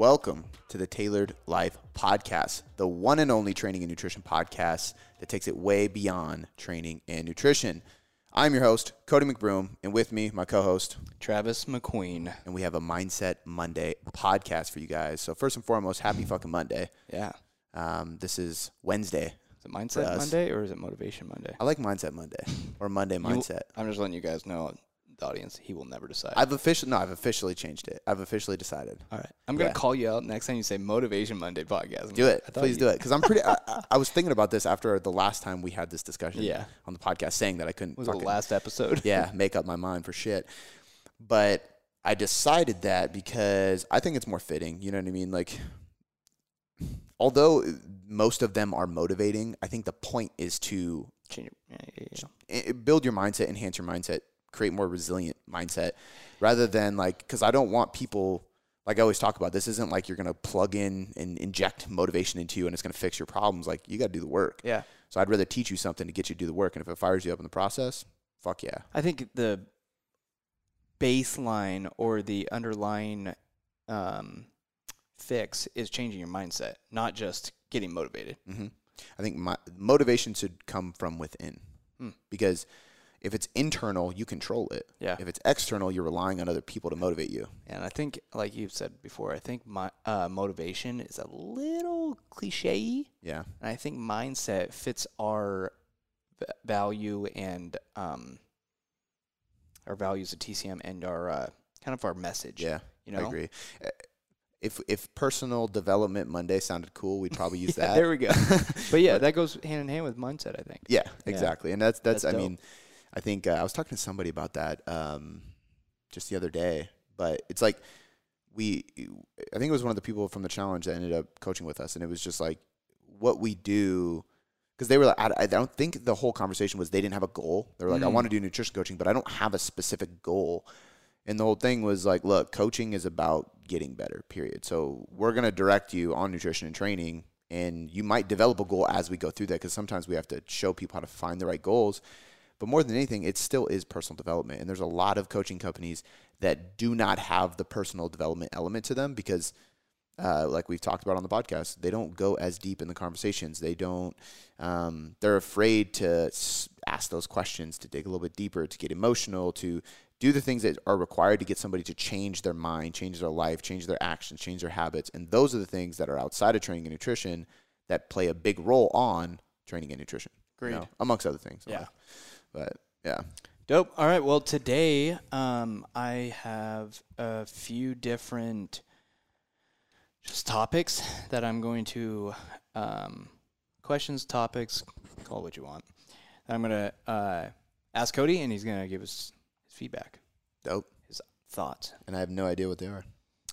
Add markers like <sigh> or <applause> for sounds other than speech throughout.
Welcome to the Tailored Life Podcast, the one and only training and nutrition podcast that takes it way beyond training and nutrition. I'm your host, Cody McBroom, and with me, my co host, Travis McQueen. and we have a Mindset Monday podcast for you guys. So, first and foremost, happy fucking Monday. Yeah. Um, this is Wednesday. Is it Mindset. Monday or is it Motivation Monday? I like Mindset Monday or Monday You- Mindset. I'm just letting you guys know, the audience, he will never decide. I've officially no, I've officially changed it. I've officially decided. All right. I'm going to Yeah. call you out next time you say Motivation Monday podcast. Do it, I thought please you- do it, because I'm pretty. I, I- I was thinking about this after the last time we had this discussion. Yeah. on the podcast, saying that I couldn't. Was it fucking- last episode? <laughs> yeah, make up my mind for shit. But I decided that because I think it's more fitting. You know what I mean? Like, although most of them are motivating, I think the point is to Change your- yeah, yeah, yeah. i- eh, build your mindset, enhance your mindset, create more resilient mindset, rather than like because I don't want people. Like I always talk about, this isn't like you're gonna plug in and inject motivation into you and it's gonna fix your problems. Like you got to do the work. Yeah. So I'd rather teach you something to get you to do the work, and if it fires you up in the process, fuck yeah. I think the baseline or the underlying um, fix is changing your mindset, not just getting motivated. hmm I think my, motivation should come from within Hmm. because if it's internal, you control it. Yeah. If it's external, you're relying on other people to motivate you. And I think, like you've said before, I think my uh, motivation is a little cliche. Yeah. And I think mindset fits our v- value and um, our values at TCM and our uh, kind of our message. Yeah. you know. I agree. Uh, If if personal development Monday sounded cool, we'd probably <laughs> use Yeah, that. there we go. <laughs> but yeah, that goes hand in hand with mindset. I think. Yeah, exactly. And that's that's, That's I dope. mean, I think uh, I was talking to somebody about that um, just the other day, but it's like we I think it was one of the people from the challenge that ended up coaching with us and it was just like what we do because they were like I, I don't think the whole conversation was they didn't have a goal. They were like I Mm. want to do nutrition coaching, but I don't have a specific goal. And the whole thing was like, look, coaching is about getting better, period. So we're going to direct you on nutrition and training, and you might develop a goal as we go through that because sometimes we have to show people how to find the right goals. But more than anything, it still is personal development. And there's a lot of coaching companies that do not have the personal development element to them because, uh, like we've talked about on the podcast, they don't go as deep in the conversations. They don't, um, they're afraid to ask those questions, to dig a little bit deeper, to get emotional, to do the things that are required to get somebody to change their mind, change their life, change their actions, change their habits. And those are the things that are outside of training and nutrition that play a big role on training and nutrition. you know, amongst other things. Yeah. But yeah. Dope. All right. Well, today um, I have a few different just topics that I'm going to um, questions, topics, call what you want. That I'm going to uh, ask Cody, and he's going to give us his feedback, Dope. his thoughts. And I have no idea what they are.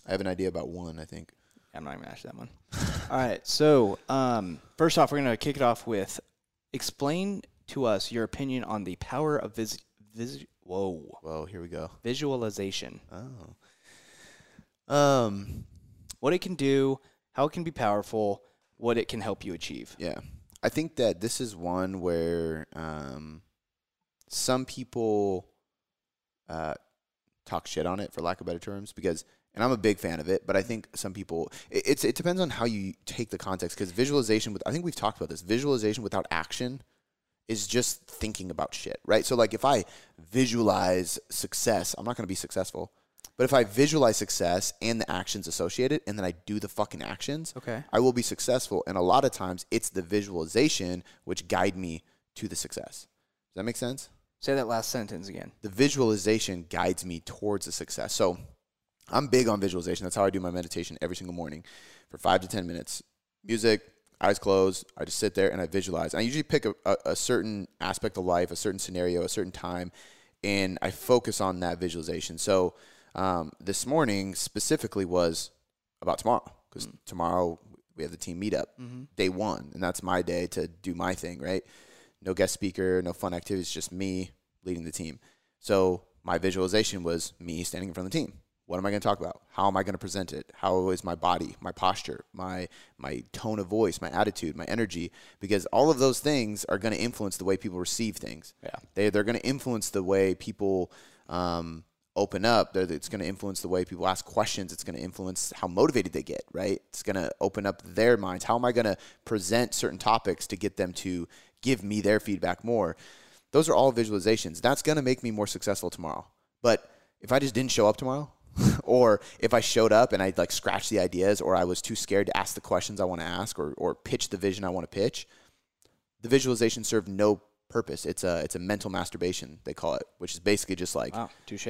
I have an idea about one, I think. I'm not even going to ask that one. <laughs> All right. So um, first off, we're going to kick it off with explain to us your opinion on the power of vis- vis- whoa Whoa, here we go. visualization. Oh. Um, what it can do, how it can be powerful, what it can help you achieve. yeah. I think that this is one where um, some people uh, talk shit on it, for lack of better terms, because, and I'm a big fan of it, but I think some people, it, it's it depends on how you take the context, because visualization, with I think we've talked about this, visualization without action is just thinking about shit, right? So, like, if I visualize success, I'm not going to be successful. But if I visualize success and the actions associated, and then I do the fucking actions, Okay. I will be successful. And a lot of times, it's the visualization which guide me to the success. Does that make sense? Say that last sentence again. The visualization guides me towards the success. So, I'm big on visualization. That's how I do my meditation every single morning for five to ten minutes. Music, eyes closed. I just sit there and I visualize. I usually pick a, a, a certain aspect of life, a certain scenario, a certain time, and I focus on that visualization. So um, this morning specifically was about tomorrow because tomorrow we have the team meetup, day one, and that's my day to do my thing. Right? No guest speaker, no fun activities, just me leading the team. So my visualization was me standing in front of the team. What am I going to talk about? How am I going to present it? How is my body, my posture, my my tone of voice, my attitude, my energy? Because all of those things are going to influence the way people receive things. Yeah. They they're going to influence the way people um, open up. That It's going to influence the way people ask questions. It's going to influence how motivated they get, right? It's going to open up their minds. How am I going to present certain topics to get them to give me their feedback more? Those are all visualizations. That's going to make me more successful tomorrow. But if I just didn't show up tomorrow, <laughs> or if I showed up and I like scratched the ideas, or I was too scared to ask the questions I want to ask, or or pitch the vision I want to pitch, the visualization served no purpose. It's a it's a mental masturbation they call it, which is basically just like Wow, touche.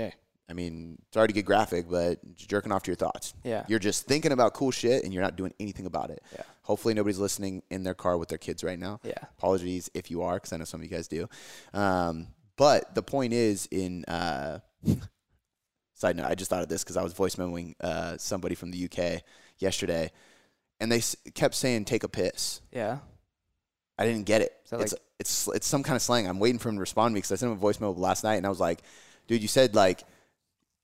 I mean, sorry to get graphic, but jerking off to your thoughts. Yeah. You're just thinking about cool shit and you're not doing anything about it. Yeah. Hopefully nobody's listening in their car with their kids right now. Yeah. Apologies if you are, because I know some of you guys do. Um, but the point is, in uh, <laughs> side note, I just thought of this because I was voice memoing uh, somebody from the UK yesterday, and they s- kept saying "take a piss." Yeah. I didn't get it. It's, like- it's it's some kind of slang. I'm waiting for him to respond to me because I sent him a voicemail last night, and I was like, "Dude, you said like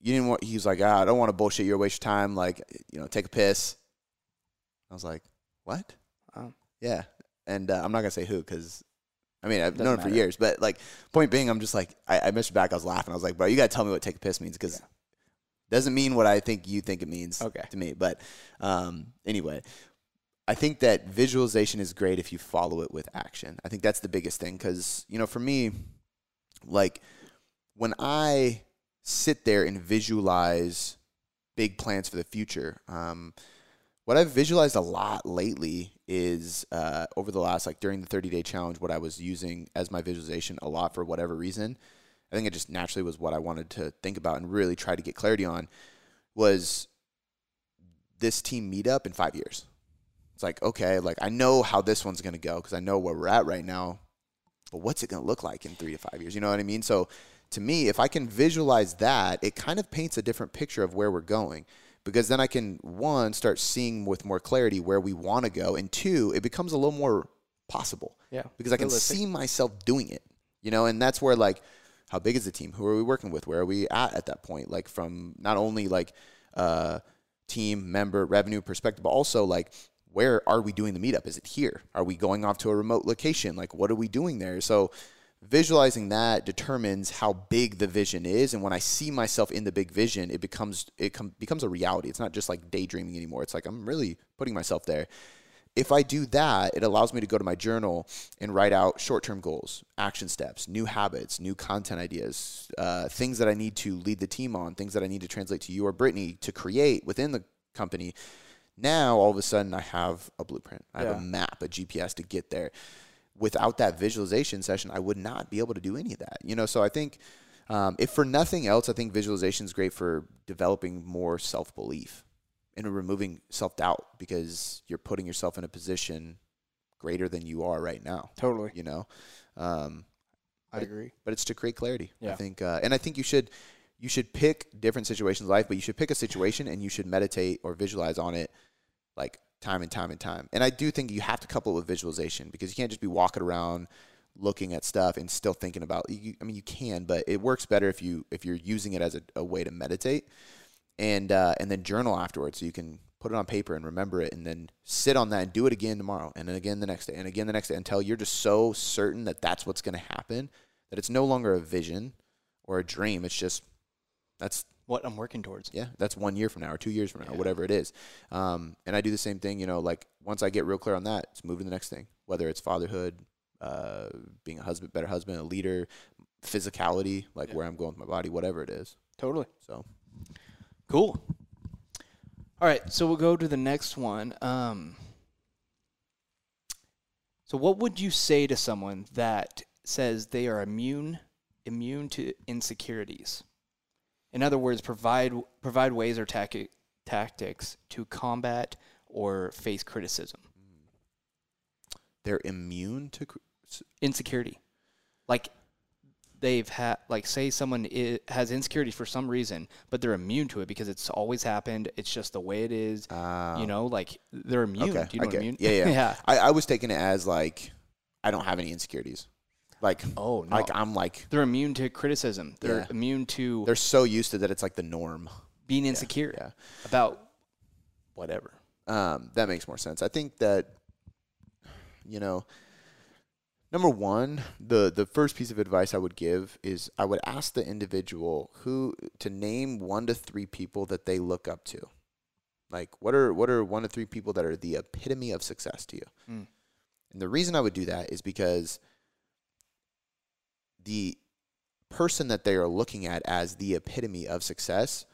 you didn't want." He was like, ah, "I don't want to bullshit you or waste your time. Like, you know, take a piss." I was like, "What?" Oh. Yeah, and uh, I'm not gonna say who because. I mean, I've Doesn't known him for matter. years, but like, point being, I'm just like, I, I messaged back. I was laughing. I was like, bro, you gotta tell me what take a piss means because doesn't mean what I think you think it means Okay. to me. But um, anyway, I think that visualization is great if you follow it with action. I think that's the biggest thing because, you know, for me, like when I sit there and visualize big plans for the future, um, what I've visualized a lot lately is uh, over the last, like during the 30 day challenge, what I was using as my visualization a lot for whatever reason. I think it just naturally was what I wanted to think about and really try to get clarity on was this team meetup in five years. It's like, okay, like I know how this one's going to go because I know where we're at right now, but what's it going to look like in three to five years? You know what I mean? So to me, if I can visualize that, it kind of paints a different picture of where we're going because then I can, one, start seeing with more clarity where we want to go, and two, it becomes a little more possible Yeah. because I can Realistic. see myself doing it, you know, and that's where like, how big is the team? Who are we working with? Where are we at at that point? Like from not only like uh, team member revenue perspective, but also like where are we doing the meetup? Is it here? Are we going off to a remote location? Like what are we doing there? So visualizing that determines how big the vision is and when i see myself in the big vision it becomes it com- becomes a reality it's not just like daydreaming anymore it's like i'm really putting myself there if I do that, it allows me to go to my journal and write out short term goals, action steps, new habits, new content ideas, uh, things that I need to lead the team on, things that I need to translate to you or Brittany to create within the company. Now, all of a sudden, I have a blueprint, I have Yeah. a map, a GPS to get there. Without that visualization session, I would not be able to do any of that. You know, so I think. Um, if for nothing else, I think visualization is great for developing more self belief and removing self doubt because you're putting yourself in a position greater than you are right now. Totally. You know, um, I agree. but it's to create clarity. I think, uh, and I think you should you should pick different situations in life, but you should pick a situation and you should meditate or visualize on it like time and time and time. And I do think you have to couple it with visualization because you can't just be walking around looking at stuff and still thinking about you, I mean you can, but it works better if you if you're using it as a, a way to meditate and uh, and then journal afterwards so you can put it on paper and remember it and then sit on that and do it again tomorrow and then again the next day and again the next day until you're just so certain that that's what's going to happen that it's no longer a vision or a dream it's just that's What I'm working towards. yeah that's one year from now or two years from now Yeah. whatever it is um, and i do the same thing you know like once i get real clear on that it's move to the next thing whether it's fatherhood uh, being a husband better husband a leader physicality like Yeah. where i'm going with my body whatever it is Totally. so Cool. All right, so we'll go to the next one. Um, so, what would you say to someone that says they are immune immune to insecurities? In other words, provide provide ways or tacti- tactics to combat or face criticism. they're immune to cr- Insecurity, like they've had, like say someone i- has insecurity for some reason, but they're immune to it because it's always happened. It's just the way it is. uh, you know, like they're immune. Okay, Do you know I what get- I mean? yeah, yeah. <laughs> yeah. I, I was taking it as like I don't have any insecurities. Like Oh no. like I'm like they're immune to criticism. They're Yeah. immune to they're so used to that it's like the norm. being insecure Yeah. about whatever. Um, that makes more sense. I think that you know Number one, the the first piece of advice I would give is I would ask the individual who to name one to three people that they look up to. Like what are what are one to three people that are the epitome of success to you? Mm. And the reason I would do that is because the person that they are looking at as the epitome of success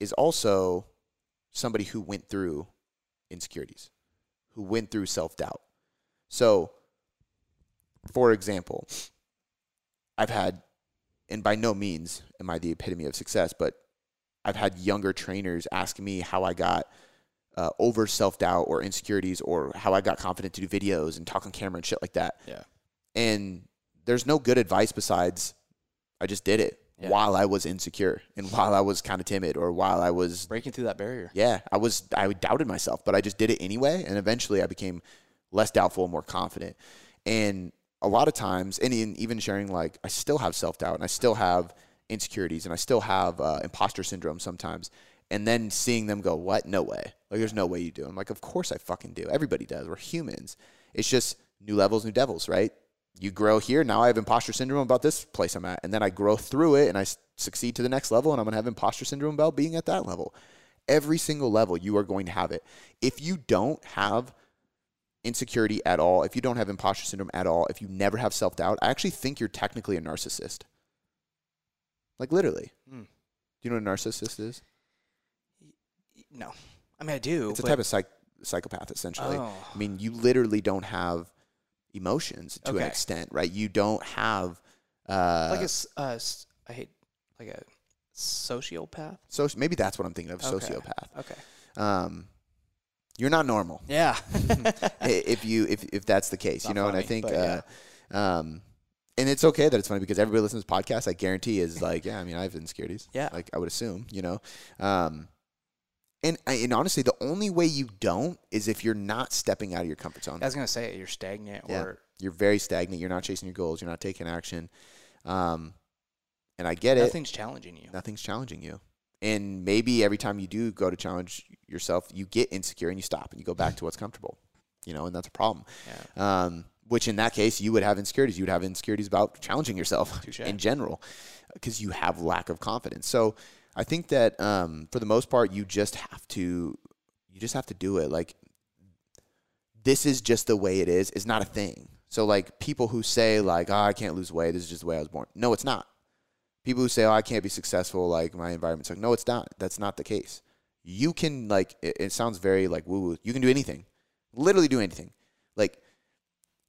is also somebody who went through insecurities, who went through self doubt. So, for example, I've had, and by no means am I the epitome of success, but I've had younger trainers asking me how I got uh, over self doubt or insecurities or how I got confident to do videos and talk on camera and shit like that. Yeah. And there's no good advice besides I just did it Yeah. while I was insecure and while I was kind of timid or while I was Breaking through that barrier. yeah, I was I doubted myself, but I just did it anyway, and eventually I became less doubtful and more confident. And a lot of times, and even sharing like I still have self doubt and I still have insecurities and I still have uh, imposter syndrome sometimes. And then seeing them go, what? No way. Like there's no way you do. I'm like, of course I fucking do. Everybody does. We're humans. It's just new levels, new devils, right? You grow here. Now I have imposter syndrome about this place I'm at, and then I grow through it and I succeed to the next level, and I'm gonna have imposter syndrome about being at that level every single level you are going to have it if you don't have insecurity at all if you don't have imposter syndrome at all if you never have self-doubt i actually think you're technically a narcissist like literally Mm. do you know what a narcissist is No. I mean, I do. it's a type of psych- psychopath essentially Oh. i mean you literally don't have emotions to an extent right you don't have uh like a, uh, I hate, like a sociopath. so maybe that's what i'm thinking of Okay. sociopath Okay. um you're not normal Yeah. <laughs> if you if if that's the case, you know. and I think, uh, um, and it's okay that it's funny because everybody listens to podcasts, podcast. I guarantee is like, yeah, I mean, I have insecurities. <laughs> Yeah. like I would assume, you know. Um, and and honestly, the only way you don't is if you're not stepping out of your comfort zone. I was gonna say you're stagnant Yeah. or You're very stagnant. You're not chasing your goals. You're not taking action. Um, and I get it. nothing's challenging you. Nothing's challenging you. And maybe every time you do go to challenge yourself, you get insecure and you stop and you go back to what's comfortable. You know, and that's a problem. Yeah. Um, which in that case, you would have insecurities. You would have insecurities about challenging yourself <laughs> Touche. in general because you have lack of confidence. So I think that um, for the most part, you just have to, you just have to do it. Like this is just the way it is. It's not a thing. So like people who say like, oh, I can't lose weight. This is just the way I was born. No, it's not. People who say, oh, I can't be successful. Like my environment's like, no, it's not. That's not the case. You can like, it, it sounds very like woo woo. You can do anything, literally do anything. Like,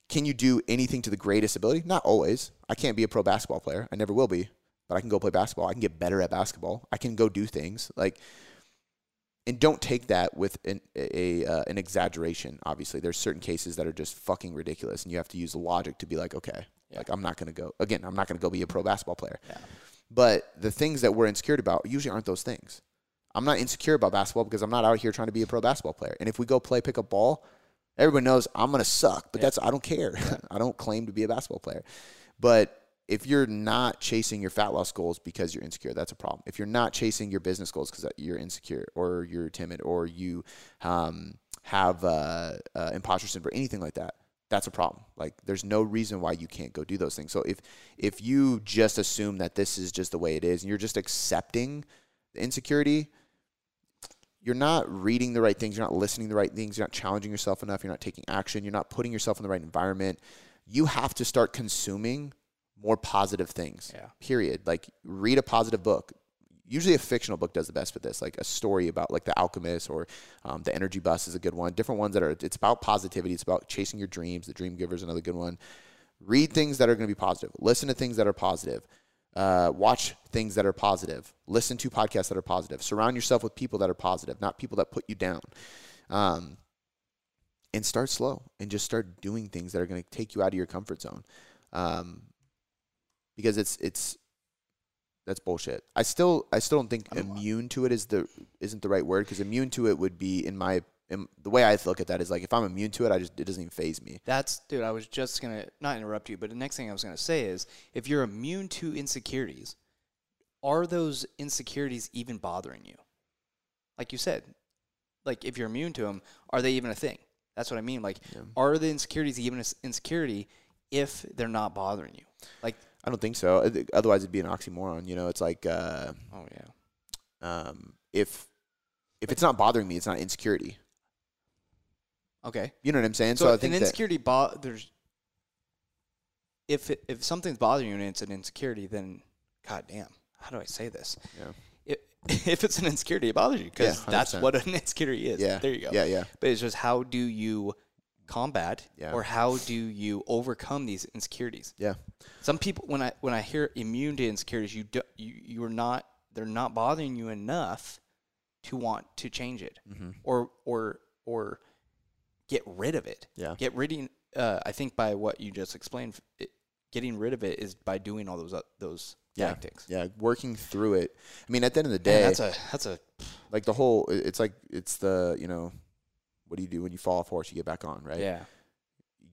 can you do anything to the greatest ability? Not always. I can't be a pro basketball player. I never will be, but I can go play basketball. I can get better at basketball. I can go do things like, and don't take that with an a, uh, an exaggeration. Obviously, there's certain cases that are just fucking ridiculous, and you have to use logic to be like, okay, Yeah. like I'm not gonna go again. I'm not gonna go be a pro basketball player. Yeah. But the things that we're insecure about usually aren't those things. I'm not insecure about basketball because I'm not out here trying to be a pro basketball player. And if we go play pickup ball, everyone knows I'm gonna suck. But Yeah. that's I don't care. <laughs> I don't claim to be a basketball player. But if you're not chasing your fat loss goals because you're insecure, that's a problem. If you're not chasing your business goals because you're insecure or you're timid or you um, have uh, uh, imposter syndrome or anything like that, that's a problem. Like there's no reason why you can't go do those things. So if if you just assume that this is just the way it is and you're just accepting the insecurity, you're not reading the right things, you're not listening to the right things, you're not challenging yourself enough, you're not taking action, you're not putting yourself in the right environment. You have to start consuming more positive things. Yeah. Period. Like read a positive book. Usually a fictional book does the best with this, like a story about like the alchemist or um, the energy bus is a good one. Different ones that are it's about positivity, it's about chasing your dreams. The dream giver is another good one. Read things that are going to be positive. Listen to things that are positive. Uh, watch things that are positive. Listen to podcasts that are positive. Surround yourself with people that are positive, not people that put you down. Um, and start slow and just start doing things that are going to take you out of your comfort zone. Um, because it's it's that's bullshit. I still I still don't think I'm- immune to it is the isn't the right word because immune to it would be in my in, the way I look at that is like if I'm immune to it, I just it doesn't even phase me. That's dude. I was just gonna not interrupt you, but the next thing I was gonna say is if you're immune to insecurities, are those insecurities even bothering you? Like you said, like if you're immune to them, are they even a thing? That's what I mean. Like, Yeah. are the insecurities even an insecurity if they're not bothering you. Like, I don't think so. Otherwise, it'd be an oxymoron. You know, it's like uh, oh yeah, um, if if it's not bothering me, it's not insecurity. okay. You know what I'm saying? So, So, I an think that insecurity bo- there's if it, if something's bothering you and it's an insecurity, then god damn, how do I say this? Yeah. It, <laughs> if it's an insecurity, it bothers you because Yeah, that's 100%. what an insecurity is. yeah, there you go. Yeah, yeah, But it's just how do you combat Yeah. or how do you overcome these insecurities? yeah. Some people, when I when I hear immune to insecurities, you do, you you are not they're not bothering you enough to want to change it Mm-hmm. or or or get rid of it. Yeah. Get rid of. Uh, I think by what you just explained, it, getting rid of it is by doing all those uh, those Yeah. tactics. Yeah, working through it. I mean, at the end of the Man, day, that's a that's a like the whole, it's like it's the you know, what do you do when you fall off a horse? You get back on, right? yeah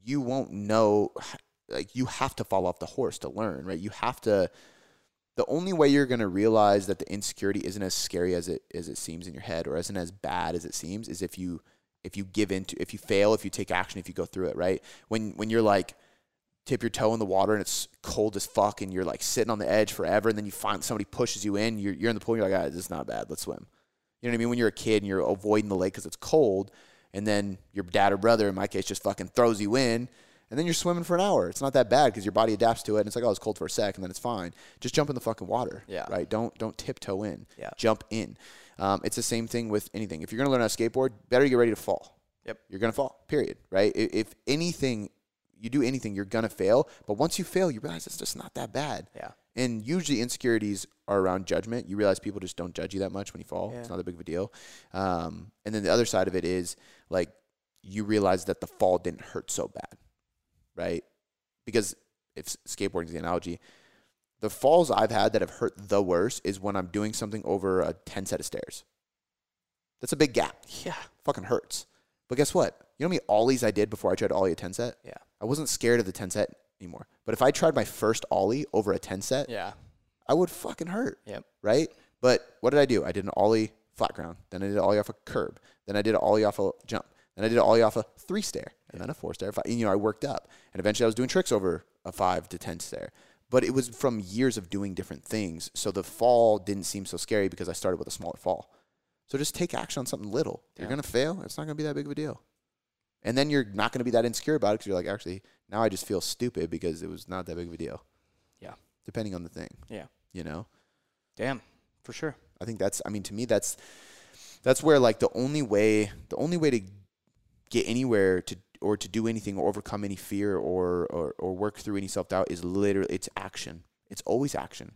You won't know, like you have to fall off the horse to learn, right? You have to. The only way you're gonna realize that the insecurity isn't as scary as it as it seems in your head, or isn't as bad as it seems, is if you if you give into if you fail, if you take action, if you go through it, right? When when you're like tip your toe in the water and it's cold as fuck and you're like sitting on the edge forever and then you find somebody pushes you in, you're, you're in the pool and you're like, ah, this is not bad, let's swim. You know what I mean? When you're a kid and you're avoiding the lake because it's cold and then your dad or brother, in my case, just fucking throws you in and then you're swimming for an hour. It's not that bad because your body adapts to it and it's like, oh, it's cold for a sec and then it's fine. Just jump in the fucking water. Yeah. Right? Don't, don't tiptoe in. Yeah. Jump in. Um, it's the same thing with anything. If you're going to learn how to skateboard, better get ready to fall. Yep. You're going to fall, period. Right? I- If anything, you do anything, you're going to fail. But once you fail, you realize it's just not that bad. yeah And usually insecurities are around judgment. You realize people just don't judge you that much when you fall. Yeah. It's not that big of a deal. Um, and then the other side of it is like you realize that the fall didn't hurt so bad, right? Because if skateboarding is the analogy, the falls I've had that have hurt the worst is when I'm doing something over a 10 set of stairs. That's a big gap. yeah Fucking hurts. But guess what? You know how many ollies I did before I tried to ollie a 10 set? yeah I wasn't scared of the 10 set anymore. But if I tried my first ollie over a 10 set, yeah I would fucking hurt, yep right? But what did I do? I did an ollie flat ground. Then I did an ollie off a curb. Then I did an ollie off a jump. Then I did an ollie off a three stair, and then a four stair. Five, you know, I worked up, and eventually I was doing tricks over a five to ten stair. But it was from years of doing different things, so the fall didn't seem so scary because I started with a smaller fall. So just take action on something little. You're gonna fail. It's not gonna be that big of a deal. And then you're not gonna be that insecure about it because you're like, actually, now I just feel stupid because it was not that big of a deal. Yeah. Depending on the thing. Yeah. You know. damn for sure I think that's I mean to me that's that's where like the only way the only way to get anywhere to or to do anything or overcome any fear or or, or work through any self doubt is literally it's action. It's always action.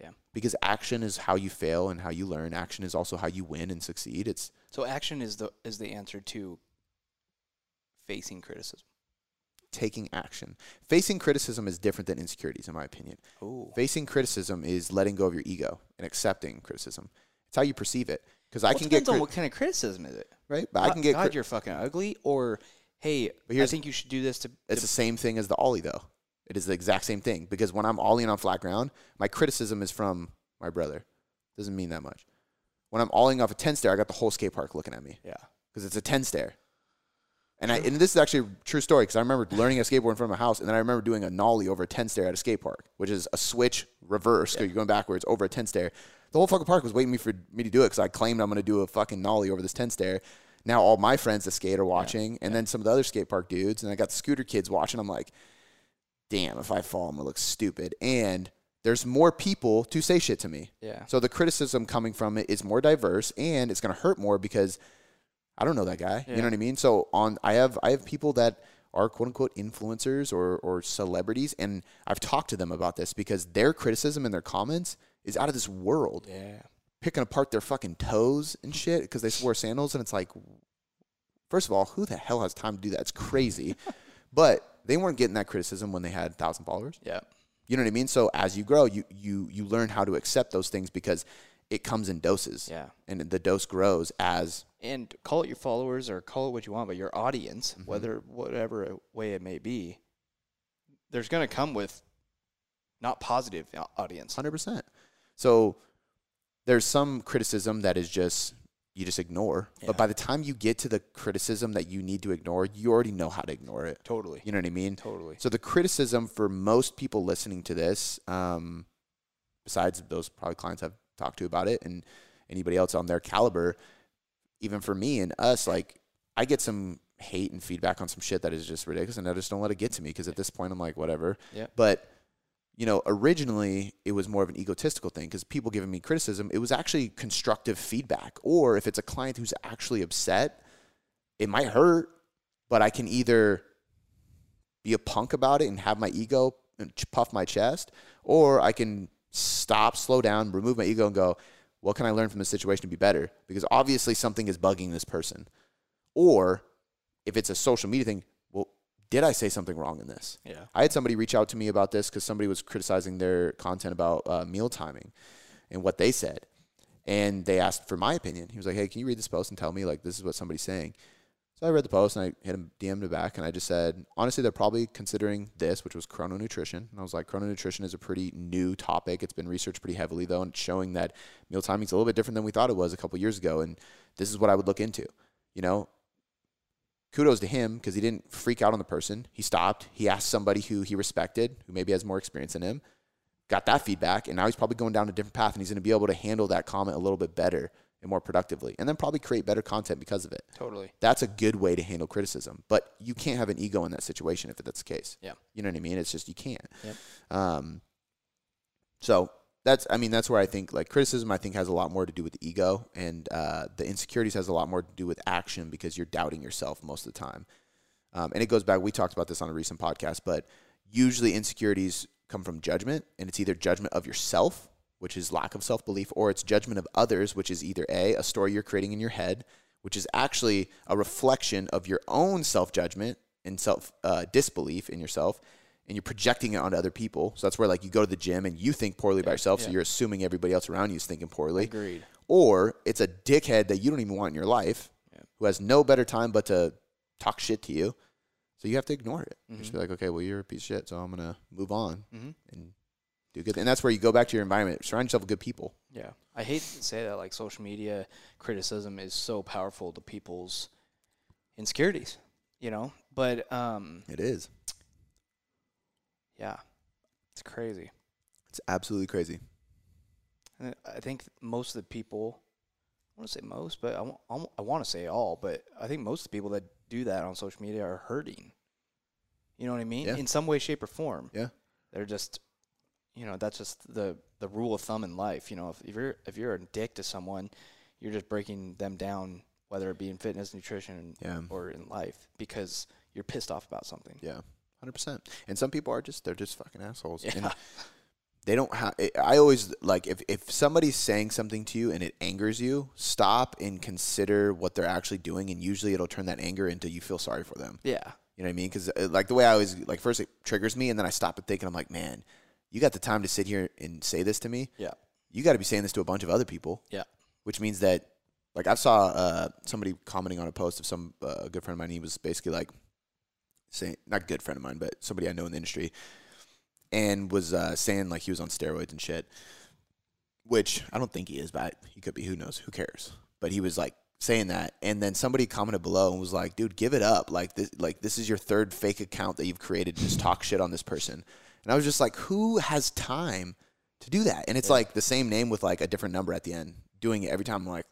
Damn. Because action is how you fail and how you learn. Action is also how you win and succeed. It's so action is the is the answer to facing criticism taking action. Facing criticism is different than insecurities in my opinion. oh Facing criticism is letting go of your ego and accepting criticism. It's how you perceive it. Because I well, can it get depends on what kind of criticism is it right, but I can get God, you're fucking ugly or hey But I think you should do this to, It's to the same thing as the ollie, though. It is the exact same thing because when I'm ollieing on flat ground, my criticism is from my brother. Doesn't mean that much. When I'm ollieing off a 10 stair, I got the whole skate park looking at me yeah because it's a 10 stair. And, I, and this is actually a true story because I remember learning a skateboard in front of my house, and then I remember doing a nollie over a 10 stair at a skate park, which is a switch reverse. So you're going backwards over a 10 stair. The whole fucking park was waiting me for me to do it because I claimed I'm going to do a fucking nollie over this 10 stair. Now all my friends that skate are watching, and then some of the other skate park dudes, and I got the scooter kids watching. I'm like, damn, if I fall, I'm gonna look stupid. And there's more people to say shit to me. yeah So the criticism coming from it is more diverse and it's going to hurt more because I don't know that guy. You know what I mean? So on I have I have people that are quote unquote influencers or or celebrities and I've talked to them about this because their criticism and their comments is out of this world. yeah Picking apart their fucking toes and shit because they wore sandals and it's like first of all, who the hell has time to do that? It's crazy. <laughs> but they weren't getting that criticism when they had 1000 followers. yeah You know what I mean? So as you grow, you you you learn how to accept those things because it comes in doses. yeah And the dose grows as and call it your followers or call it what you want, but your audience, Mm-hmm. whether whatever way it may be, there's going to come with not positive audience. 100%. So there's some criticism that is just you just ignore. Yeah. But by the time you get to the criticism that you need to ignore, you already know how to ignore it. Totally. You know what I mean? Totally. So the criticism for most people listening to this, um, besides those probably clients I've talked to about it and anybody else on their caliber, even for me and us, like I get some hate and feedback on some shit that is just ridiculous, and I just don't let it get to me because at this point I'm like whatever. Yeah. But you know, originally it was more of an egotistical thing because people giving me criticism, it was actually constructive feedback. Or if it's a client who's actually upset, it might hurt, but I can either be a punk about it and have my ego and puff my chest, or I can stop, slow down, remove my ego, and go, what can I learn from this situation to be better? Because obviously something is bugging this person. Or if it's a social media thing, well, did I say something wrong in this? Yeah. I had somebody reach out to me about this because somebody was criticizing their content about uh, meal timing and what they said. And they asked for my opinion. He was like, hey, can you read this post and tell me, like, this is what somebody's saying? So I read the post and I hit him, DM'd him back, and I just said, honestly, they're probably considering this, which was chrononutrition. And I was like, chrononutrition is a pretty new topic. It's been researched pretty heavily, though, and it's showing that meal timing is a little bit different than we thought it was a couple years ago. And this is what I would look into. You know, kudos to him because he didn't freak out on the person. He stopped. He asked somebody who he respected, who maybe has more experience than him, got that feedback, and now he's probably going down a different path, and he's going to be able to handle that comment a little bit better and more productively, and then probably create better content because of it. Totally. That's a good way to handle criticism, but you can't have an ego in that situation if that's the case. Yeah. you know what I mean. It's just you can't. Yep. Um, so that's I mean that's where I think like criticism I think has a lot more to do with ego and uh, the insecurities has a lot more to do with action because you're doubting yourself most of the time. Um, and it goes back. We talked about this on a recent podcast, but usually insecurities come from judgment, and it's either judgment of yourself, which is lack of self belief, or it's judgment of others, which is either a a story you're creating in your head, which is actually a reflection of your own self judgment and self uh, disbelief in yourself, and you're projecting it onto other people. So that's where like you go to the gym and you think poorly about yourself, so you're assuming everybody else around you is thinking poorly Agreed. or it's a dickhead that you don't even want in your life Yeah. who has no better time but to talk shit to you. So you have to ignore it. You Mm-hmm. Just be like, okay, well, you're a piece of shit, so I'm gonna move on Mhm. and do good. And that's where you go back to your environment. Surround yourself with good people. Yeah. I hate to say that like social media criticism is so powerful to people's insecurities, you know? But um It is. yeah. It's crazy. It's absolutely crazy. And I think most of the people I want to say most, but I wa- I I want to say all, but I think most of the people that do that on social media are hurting. You know what I mean? Yeah. In some way, shape, or form. Yeah. They're just, you know, that's just the the rule of thumb in life. You know, if, if you're if you're a dick to someone, you're just breaking them down, whether it be in fitness, nutrition, Yeah. or in life, because you're pissed off about something. Yeah. Hundred percent. And some people are just they're just fucking assholes. Yeah. And they don't have I always like if, if somebody's saying something to you and it angers you, stop and consider what they're actually doing and usually it'll turn that anger into you feel sorry for them. Yeah. You know what I mean? Because uh, like the way I always like first it triggers me, and then I stop and think, and I'm like, man, you got the time to sit here and say this to me. Yeah. You got to be saying this to a bunch of other people. Yeah. Which means that, like, I saw uh, somebody commenting on a post of some uh, a good friend of mine. He was basically like saying, not good friend of mine, but somebody I know in the industry, and was uh, saying like he was on steroids and shit. Which I don't think he is, but he could be. Who knows? Who cares? But he was like saying that, and then somebody commented below and was like, "Dude, give it up! Like this, like this is your third fake account that you've created to just talk shit on this person." And I was just like, "Who has time to do that?" And it's like the same name with like a different number at the end, doing it every time. I'm like,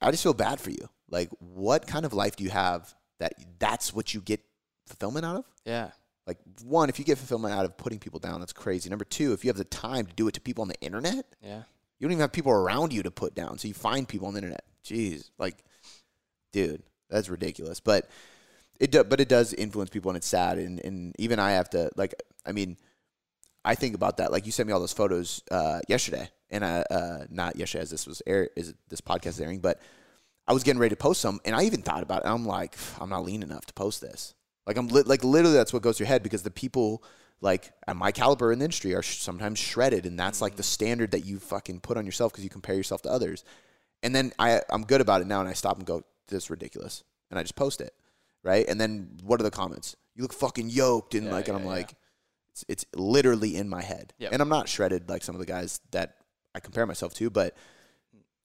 I just feel bad for you. Like, what kind of life do you have that that's what you get fulfillment out of? Yeah. Like, one, if you get fulfillment out of putting people down, that's crazy. Number two, if you have the time to do it to people on the internet, Yeah. you don't even have people around you to put down. So you find people on the internet. Jeez, like, dude, that's ridiculous. But it, do, but it does influence people, and it's sad. And and even I have to like, I mean, I think about that. Like you sent me all those photos uh, yesterday, and I, uh, not yesterday as this was air is this podcast is airing, but I was getting ready to post some, and I even thought about it. I'm like, I'm not lean enough to post this. Like I'm li- like literally that's what goes through your head because the people like at my caliber in the industry are sh- sometimes shredded, and that's like the standard that you fucking put on yourself because you compare yourself to others. And then I I'm good about it now, and I stop and go, this is ridiculous, and I just post it, right? And then what are the comments? You look fucking yoked, and Yeah, like, and I'm yeah, yeah. like, it's it's literally in my head, Yep. and I'm not shredded like some of the guys that I compare myself to, but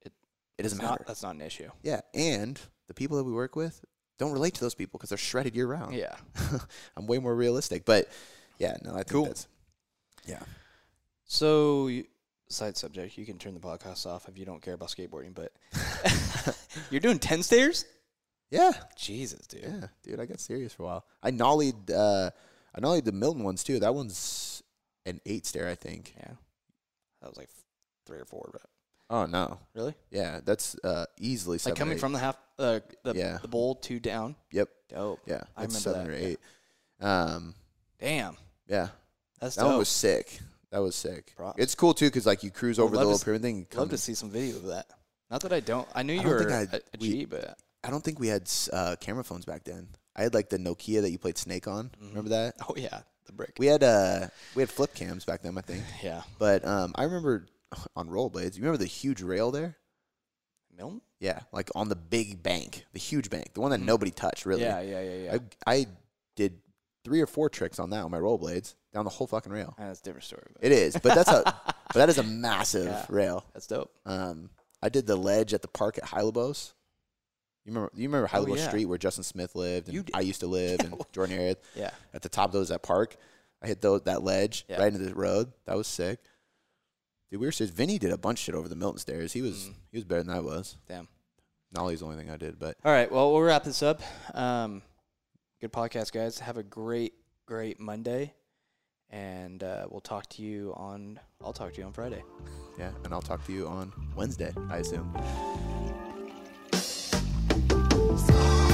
It it doesn't matter. not, that's not an issue. yeah, and the people that we work with don't relate to those people because they're shredded year round. Yeah. <laughs> I'm way more realistic, but yeah, no, I think Cool. that's yeah. So, you, side subject, you can turn the podcast off if you don't care about skateboarding, but <laughs> you're doing 10 stairs? Yeah, Jesus, dude. yeah, dude, I got serious for a while. I nollied, uh, I nollied the Milton ones too. That one's an eight stair, I think. Yeah. That was like three or four, but Oh no, really? yeah, that's uh, easily seven Like coming from the half, uh, the, Yeah. the bowl two down. Yep, Dope. yeah, I remember seven that, or yeah. eight. Um, Damn. yeah, That's that dope. one was sick. That was sick. Props. It's cool too because like you cruise over the little pyramid thing. and Love come- to see some video of that. Not that I don't. I knew I you don't were a, a we- G, but I don't think we had uh, camera phones back then. I had like the Nokia that you played Snake on. Mm-hmm. Remember that? oh yeah, the brick. We had uh we had flip cams back then, I think. <sighs> yeah. But um, I remember <sighs> on rollerblades. You remember the huge rail there? Milton? Yeah, like on the big bank, the huge bank, the one that nobody touched. Really? Mm-hmm. Yeah, yeah, yeah, yeah. I I did three or four tricks on that on my rollerblades down the whole fucking rail. That's a different story. But It is, but that's a <laughs> but that is a massive Yeah. rail. that's dope. Um, I did the ledge at the park at Hylebos. You remember? You remember Hylebos Oh, yeah. Street where Justin Smith lived, and I used to live, and <laughs> Jordan Area. Yeah. At the top of those that park, I hit those that ledge Yeah. right into the road. That was sick. Dude, we were serious. Vinny did a bunch of shit over the Milton stairs. He was Mm. he was better than I was. Damn. Nolly's the only thing I did, but All right. Well, we'll wrap this up. Um, good podcast, guys. Have a great, great Monday, and uh, we'll talk to you on. I'll talk to you on Friday. yeah. And I'll talk to you on Wednesday, I assume. Stop.